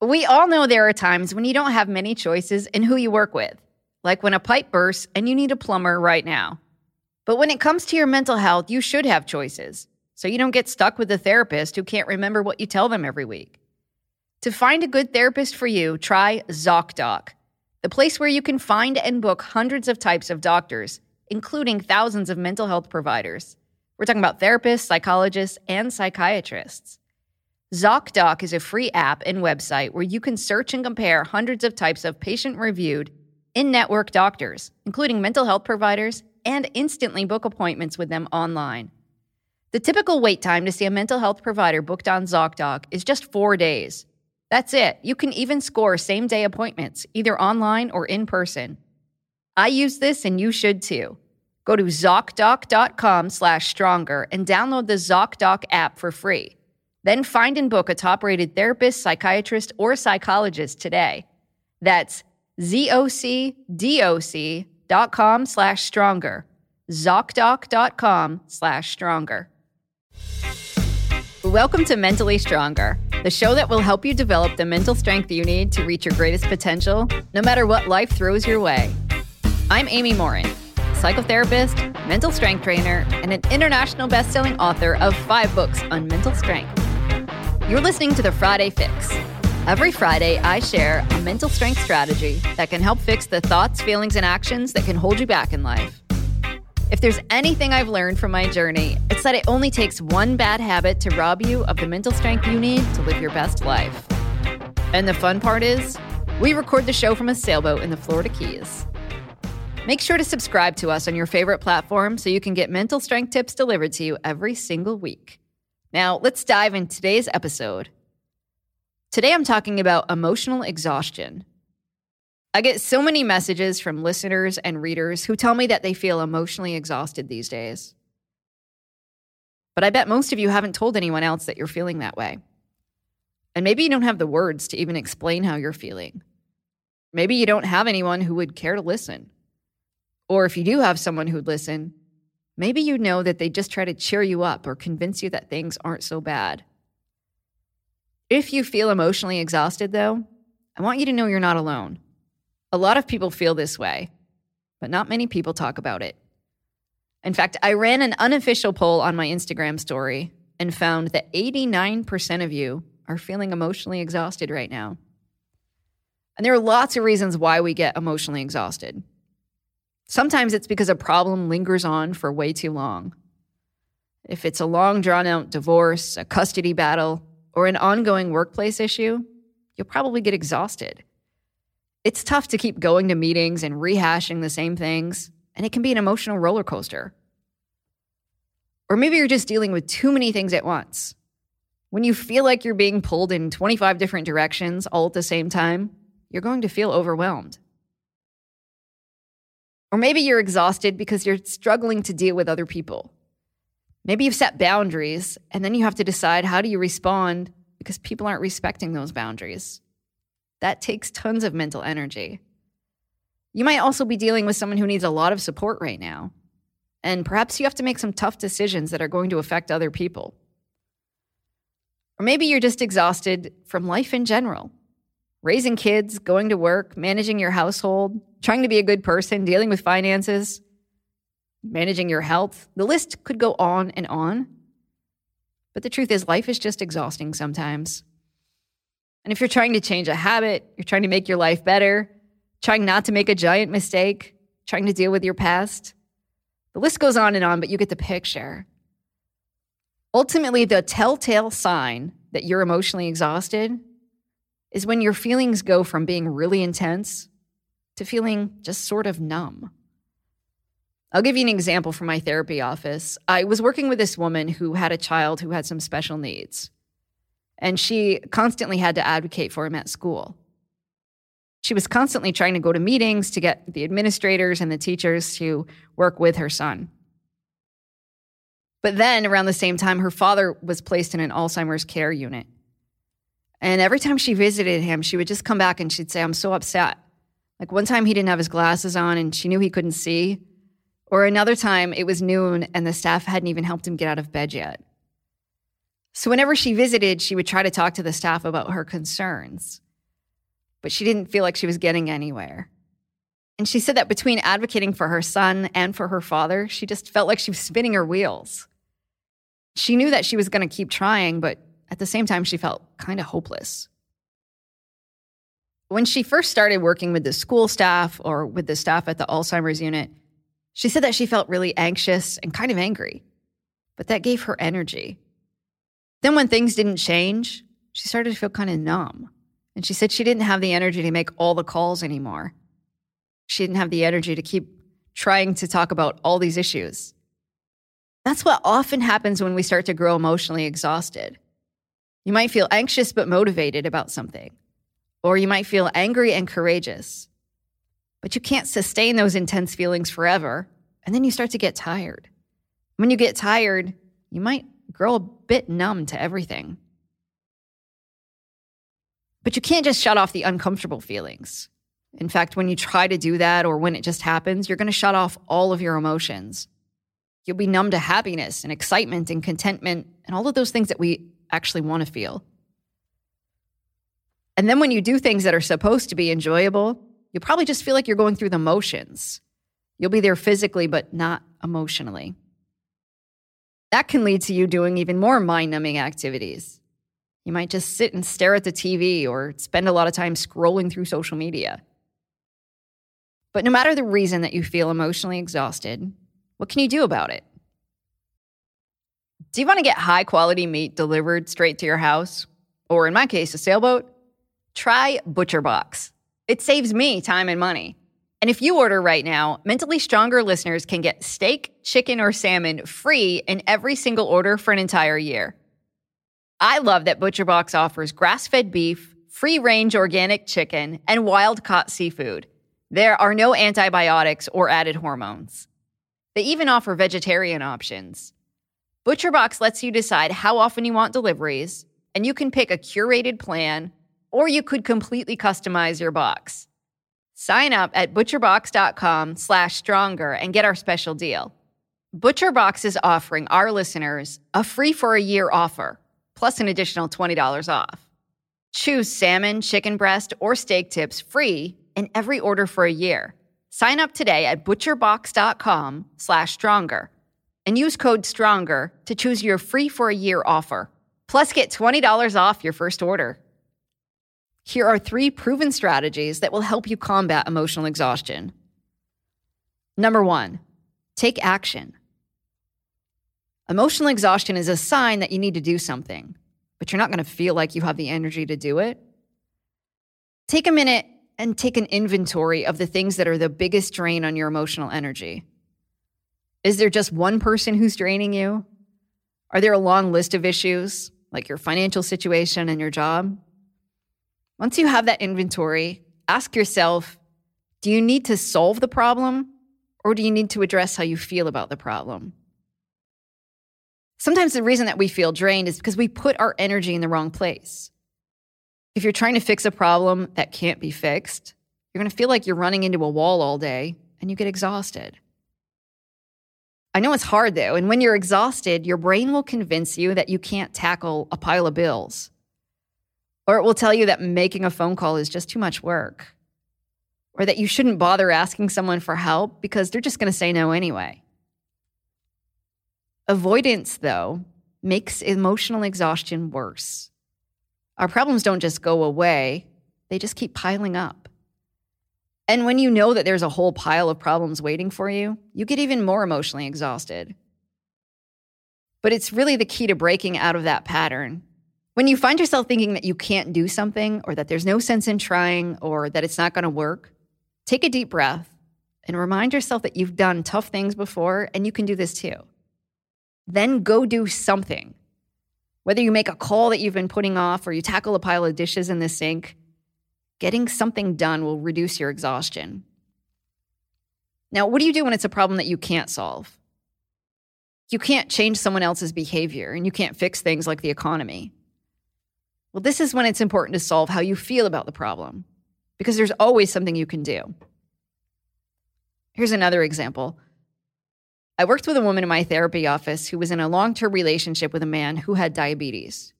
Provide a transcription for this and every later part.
We all know there are times when you don't have many choices in who you work with, like when a pipe bursts and you need a plumber right now. But when it comes to your mental health, you should have choices, so you don't get stuck with a therapist who can't remember what you tell them every week. To find a good therapist for you, try ZocDoc, the place where you can find and book hundreds of types of doctors, including thousands of mental health providers. We're talking about therapists, psychologists, and psychiatrists. ZocDoc is a free app and website where you can search and compare hundreds of types of patient reviewed in network doctors, including mental health providers, and instantly book appointments with them online. The typical wait time to see a mental health provider booked on ZocDoc is just four days. That's it. You can even score same day appointments, either online or in person. I use this and you should too. Go to ZocDoc.com slash stronger and download the ZocDoc app for free. Then find and book a top rated therapist, psychiatrist, or psychologist today. That's zocdoc.com slash stronger. ZocDoc.com slash stronger. Welcome to Mentally Stronger, the show that will help you develop the mental strength you need to reach your greatest potential, no matter what life throws your way. I'm Amy Morin, psychotherapist, mental strength trainer, and an international best-selling author of five books on mental strength. You're listening to the Friday Fix. Every Friday, I share a mental strength strategy that can help fix the thoughts, feelings, and actions that can hold you back in life. If there's anything I've learned from my journey, it's that it only takes one bad habit to rob you of the mental strength you need to live your best life. And the fun part is, we record the show from a sailboat in the Florida Keys. Make sure to subscribe to us on your favorite platform so you can get mental strength tips delivered to you every single week. Now, let's dive into today's episode. Today, I'm talking about emotional exhaustion. I get so many messages from listeners and readers who tell me that they feel emotionally exhausted these days. But I bet most of you haven't told anyone else that you're feeling that way. And maybe you don't have the words to even explain how you're feeling. Maybe you don't have anyone who would care to listen. Or if you do have someone who'd listen, Maybe you know that they just try to cheer you up or convince you that things aren't so bad. If you feel emotionally exhausted, though, I want you to know you're not alone. A lot of people feel this way, but not many people talk about it. In fact, I ran an unofficial poll on my Instagram story and found that 89% of you are feeling emotionally exhausted right now. And there are lots of reasons why we get emotionally exhausted. Sometimes it's because a problem lingers on for way too long. If it's a long drawn out divorce, a custody battle, or an ongoing workplace issue, you'll probably get exhausted. It's tough to keep going to meetings and rehashing the same things, and it can be an emotional roller coaster. Or maybe you're just dealing with too many things at once. When you feel like you're being pulled in 25 different directions all at the same time, you're going to feel overwhelmed. Or maybe you're exhausted because you're struggling to deal with other people. Maybe you've set boundaries and then you have to decide how do you respond because people aren't respecting those boundaries. That takes tons of mental energy. You might also be dealing with someone who needs a lot of support right now. And perhaps you have to make some tough decisions that are going to affect other people. Or maybe you're just exhausted from life in general raising kids, going to work, managing your household, trying to be a good person, dealing with finances, managing your health. The list could go on and on. But the truth is, life is just exhausting sometimes. And if you're trying to change a habit, you're trying to make your life better, trying not to make a giant mistake, trying to deal with your past, the list goes on and on, but you get the picture. Ultimately, the telltale sign that you're emotionally exhausted is when your feelings go from being really intense to feeling just sort of numb. I'll give you an example from my therapy office. I was working with this woman who had a child who had some special needs, and she constantly had to advocate for him at school. She was constantly trying to go to meetings to get the administrators and the teachers to work with her son. But then, around the same time, her father was placed in an Alzheimer's care unit. And every time she visited him, she would just come back and she'd say, I'm so upset. Like one time he didn't have his glasses on and she knew he couldn't see. Or another time it was noon and the staff hadn't even helped him get out of bed yet. So whenever she visited, she would try to talk to the staff about her concerns. but she didn't feel like she was getting anywhere. And she said that between advocating for her son and for her father, she just felt like she was spinning her wheels. She knew that she was going to keep trying, but at the same time, she felt kind of hopeless. When she first started working with the school staff or with the staff at the Alzheimer's unit, she said that she felt really anxious and kind of angry, but that gave her energy. Then, when things didn't change, she started to feel kind of numb. And she said she didn't have the energy to make all the calls anymore. She didn't have the energy to keep trying to talk about all these issues. That's what often happens when we start to grow emotionally exhausted. You might feel anxious but motivated about something, or you might feel angry and courageous. But you can't sustain those intense feelings forever, and then you start to get tired. When you get tired, you might grow a bit numb to everything. But you can't just shut off the uncomfortable feelings. In fact, when you try to do that or when it just happens, you're going to shut off all of your emotions. You'll be numb to happiness and excitement and contentment and all of those things that we actually want to feel. And then when you do things that are supposed to be enjoyable, you'll probably just feel like you're going through the motions. You'll be there physically, but not emotionally. That can lead to you doing even more mind numbing activities. You might just sit and stare at the TV or spend a lot of time scrolling through social media. But no matter the reason that you feel emotionally exhausted, what can you do about it? Do you want to get high quality meat delivered straight to your house? Or in my case, a sailboat? Try ButcherBox. It saves me time and money. And if you order right now, Mentally Stronger listeners can get steak, chicken, or salmon free in every single order for an entire year. I love that ButcherBox offers grass fed beef, free range organic chicken, and wild caught seafood. There are no antibiotics or added hormones. They even offer vegetarian options. ButcherBox lets you decide how often you want deliveries, and you can pick a curated plan, or you could completely customize your box. Sign up at butcherbox.com slash stronger and get our special deal. ButcherBox is offering our listeners a free for a year offer, plus an additional $20 off. Choose salmon, chicken breast, or steak tips free in every order for a year. Sign up today at butcherbox.com slash stronger and use code STRONGER to choose your free for a year offer. Plus, get $20 off your first order. Here are three proven strategies that will help you combat emotional exhaustion. Number one, take action. Emotional exhaustion is a sign that you need to do something, but you're not going to feel like you have the energy to do it. Take a minute and take an inventory of the things that are the biggest drain on your emotional energy. Is there just one person who's draining you? Are there a long list of issues, like your financial situation and your job? Once you have that inventory, ask yourself do you need to solve the problem or do you need to address how you feel about the problem? Sometimes the reason that we feel drained is because we put our energy in the wrong place. If you're trying to fix a problem that can't be fixed, you're going to feel like you're running into a wall all day and you get exhausted. I know it's hard though, and when you're exhausted, your brain will convince you that you can't tackle a pile of bills. Or it will tell you that making a phone call is just too much work. Or that you shouldn't bother asking someone for help because they're just going to say no anyway. Avoidance, though, makes emotional exhaustion worse. Our problems don't just go away, they just keep piling up. And when you know that there's a whole pile of problems waiting for you, you get even more emotionally exhausted. But it's really the key to breaking out of that pattern. When you find yourself thinking that you can't do something, or that there's no sense in trying, or that it's not going to work, take a deep breath and remind yourself that you've done tough things before and you can do this too. Then go do something. Whether you make a call that you've been putting off or you tackle a pile of dishes in the sink, getting something done will reduce your exhaustion. Now, what do you do when it's a problem that you can't solve? You can't change someone else's behavior and you can't fix things like the economy. Well, this is when it's important to solve how you feel about the problem because there's always something you can do. Here's another example I worked with a woman in my therapy office who was in a long term relationship with a man who had diabetes,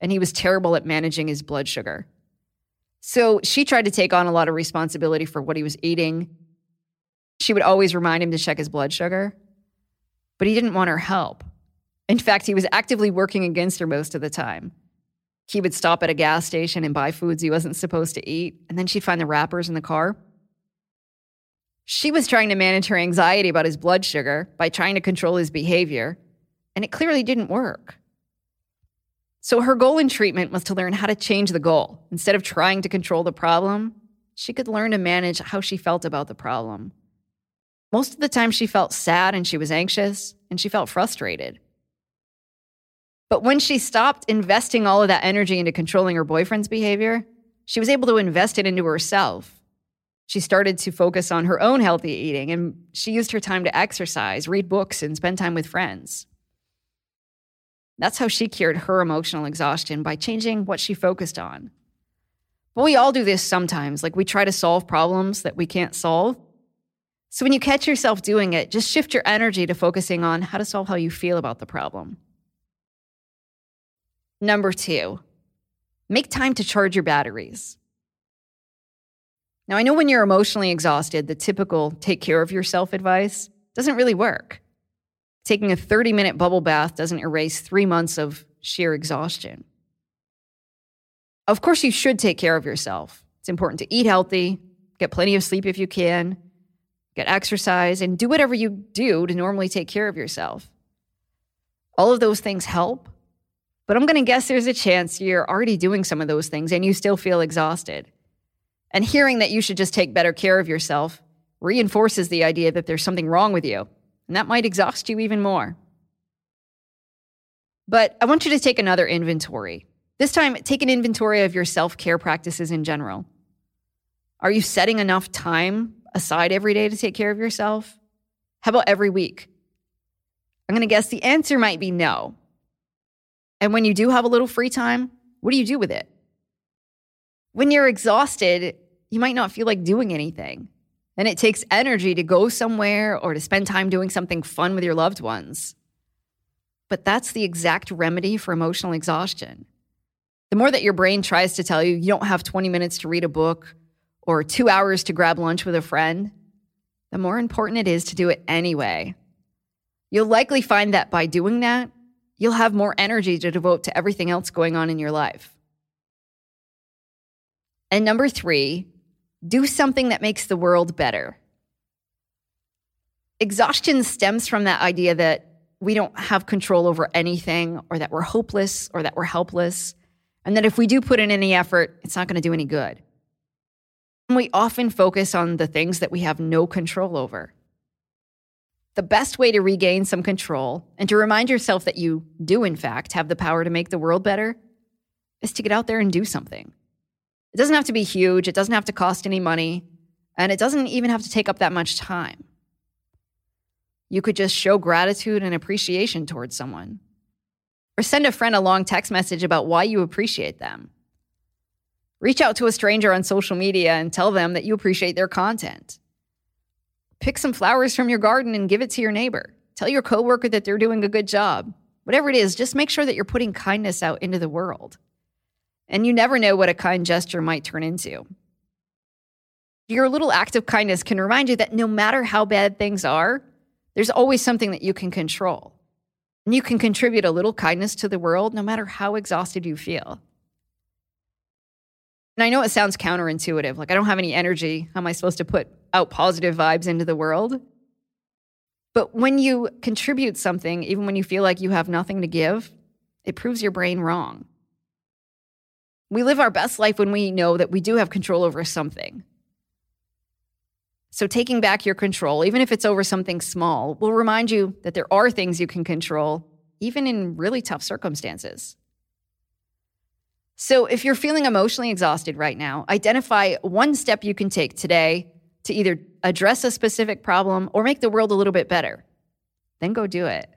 and he was terrible at managing his blood sugar. So she tried to take on a lot of responsibility for what he was eating. She would always remind him to check his blood sugar, but he didn't want her help. In fact, he was actively working against her most of the time. He would stop at a gas station and buy foods he wasn't supposed to eat, and then she'd find the wrappers in the car. She was trying to manage her anxiety about his blood sugar by trying to control his behavior, and it clearly didn't work. So her goal in treatment was to learn how to change the goal. Instead of trying to control the problem, she could learn to manage how she felt about the problem. Most of the time, she felt sad and she was anxious and she felt frustrated. But when she stopped investing all of that energy into controlling her boyfriend's behavior, she was able to invest it into herself. She started to focus on her own healthy eating and she used her time to exercise, read books, and spend time with friends. That's how she cured her emotional exhaustion by changing what she focused on. But we all do this sometimes, like we try to solve problems that we can't solve. So when you catch yourself doing it, just shift your energy to focusing on how to solve how you feel about the problem. Number two, make time to charge your batteries. Now, I know when you're emotionally exhausted, the typical take care of yourself advice doesn't really work. Taking a 30 minute bubble bath doesn't erase three months of sheer exhaustion. Of course, you should take care of yourself. It's important to eat healthy, get plenty of sleep if you can, get exercise, and do whatever you do to normally take care of yourself. All of those things help, but I'm going to guess there's a chance you're already doing some of those things and you still feel exhausted. And hearing that you should just take better care of yourself reinforces the idea that there's something wrong with you, and that might exhaust you even more. But I want you to take another inventory. This time, take an inventory of your self care practices in general. Are you setting enough time aside every day to take care of yourself? How about every week? I'm going to guess the answer might be no. And when you do have a little free time, what do you do with it? When you're exhausted, you might not feel like doing anything. And it takes energy to go somewhere or to spend time doing something fun with your loved ones. But that's the exact remedy for emotional exhaustion. The more that your brain tries to tell you you don't have 20 minutes to read a book or two hours to grab lunch with a friend, the more important it is to do it anyway. You'll likely find that by doing that, you'll have more energy to devote to everything else going on in your life. And number three, do something that makes the world better. Exhaustion stems from that idea that we don't have control over anything, or that we're hopeless, or that we're helpless, and that if we do put in any effort, it's not going to do any good. And we often focus on the things that we have no control over. The best way to regain some control and to remind yourself that you do, in fact, have the power to make the world better is to get out there and do something. It doesn't have to be huge, it doesn't have to cost any money, and it doesn't even have to take up that much time. You could just show gratitude and appreciation towards someone, or send a friend a long text message about why you appreciate them. Reach out to a stranger on social media and tell them that you appreciate their content. Pick some flowers from your garden and give it to your neighbor. Tell your coworker that they're doing a good job. Whatever it is, just make sure that you're putting kindness out into the world. And you never know what a kind gesture might turn into. Your little act of kindness can remind you that no matter how bad things are, there's always something that you can control. And you can contribute a little kindness to the world no matter how exhausted you feel. And I know it sounds counterintuitive. Like, I don't have any energy. How am I supposed to put out positive vibes into the world? But when you contribute something, even when you feel like you have nothing to give, it proves your brain wrong. We live our best life when we know that we do have control over something. So, taking back your control, even if it's over something small, will remind you that there are things you can control, even in really tough circumstances. So, if you're feeling emotionally exhausted right now, identify one step you can take today to either address a specific problem or make the world a little bit better. Then go do it.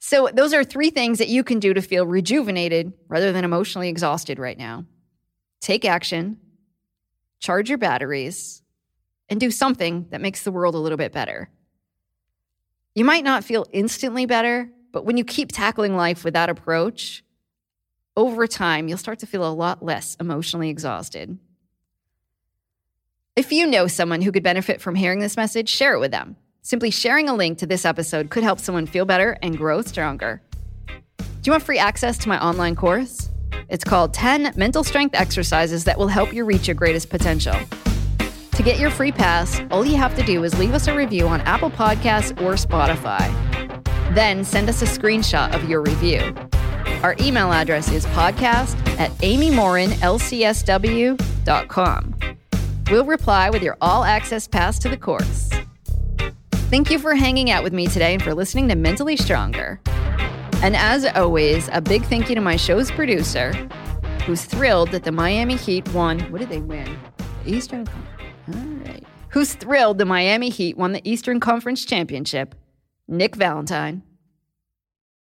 So, those are three things that you can do to feel rejuvenated rather than emotionally exhausted right now. Take action, charge your batteries, and do something that makes the world a little bit better. You might not feel instantly better, but when you keep tackling life with that approach, over time, you'll start to feel a lot less emotionally exhausted. If you know someone who could benefit from hearing this message, share it with them. Simply sharing a link to this episode could help someone feel better and grow stronger. Do you want free access to my online course? It's called 10 Mental Strength Exercises that will help you reach your greatest potential. To get your free pass, all you have to do is leave us a review on Apple Podcasts or Spotify. Then send us a screenshot of your review. Our email address is podcast at amymorinlcsw.com. We'll reply with your all access pass to the course. Thank you for hanging out with me today and for listening to Mentally Stronger. And as always, a big thank you to my show's producer, who's thrilled that the Miami Heat won. What did they win? The Eastern Conference. All right. Who's thrilled the Miami Heat won the Eastern Conference Championship? Nick Valentine.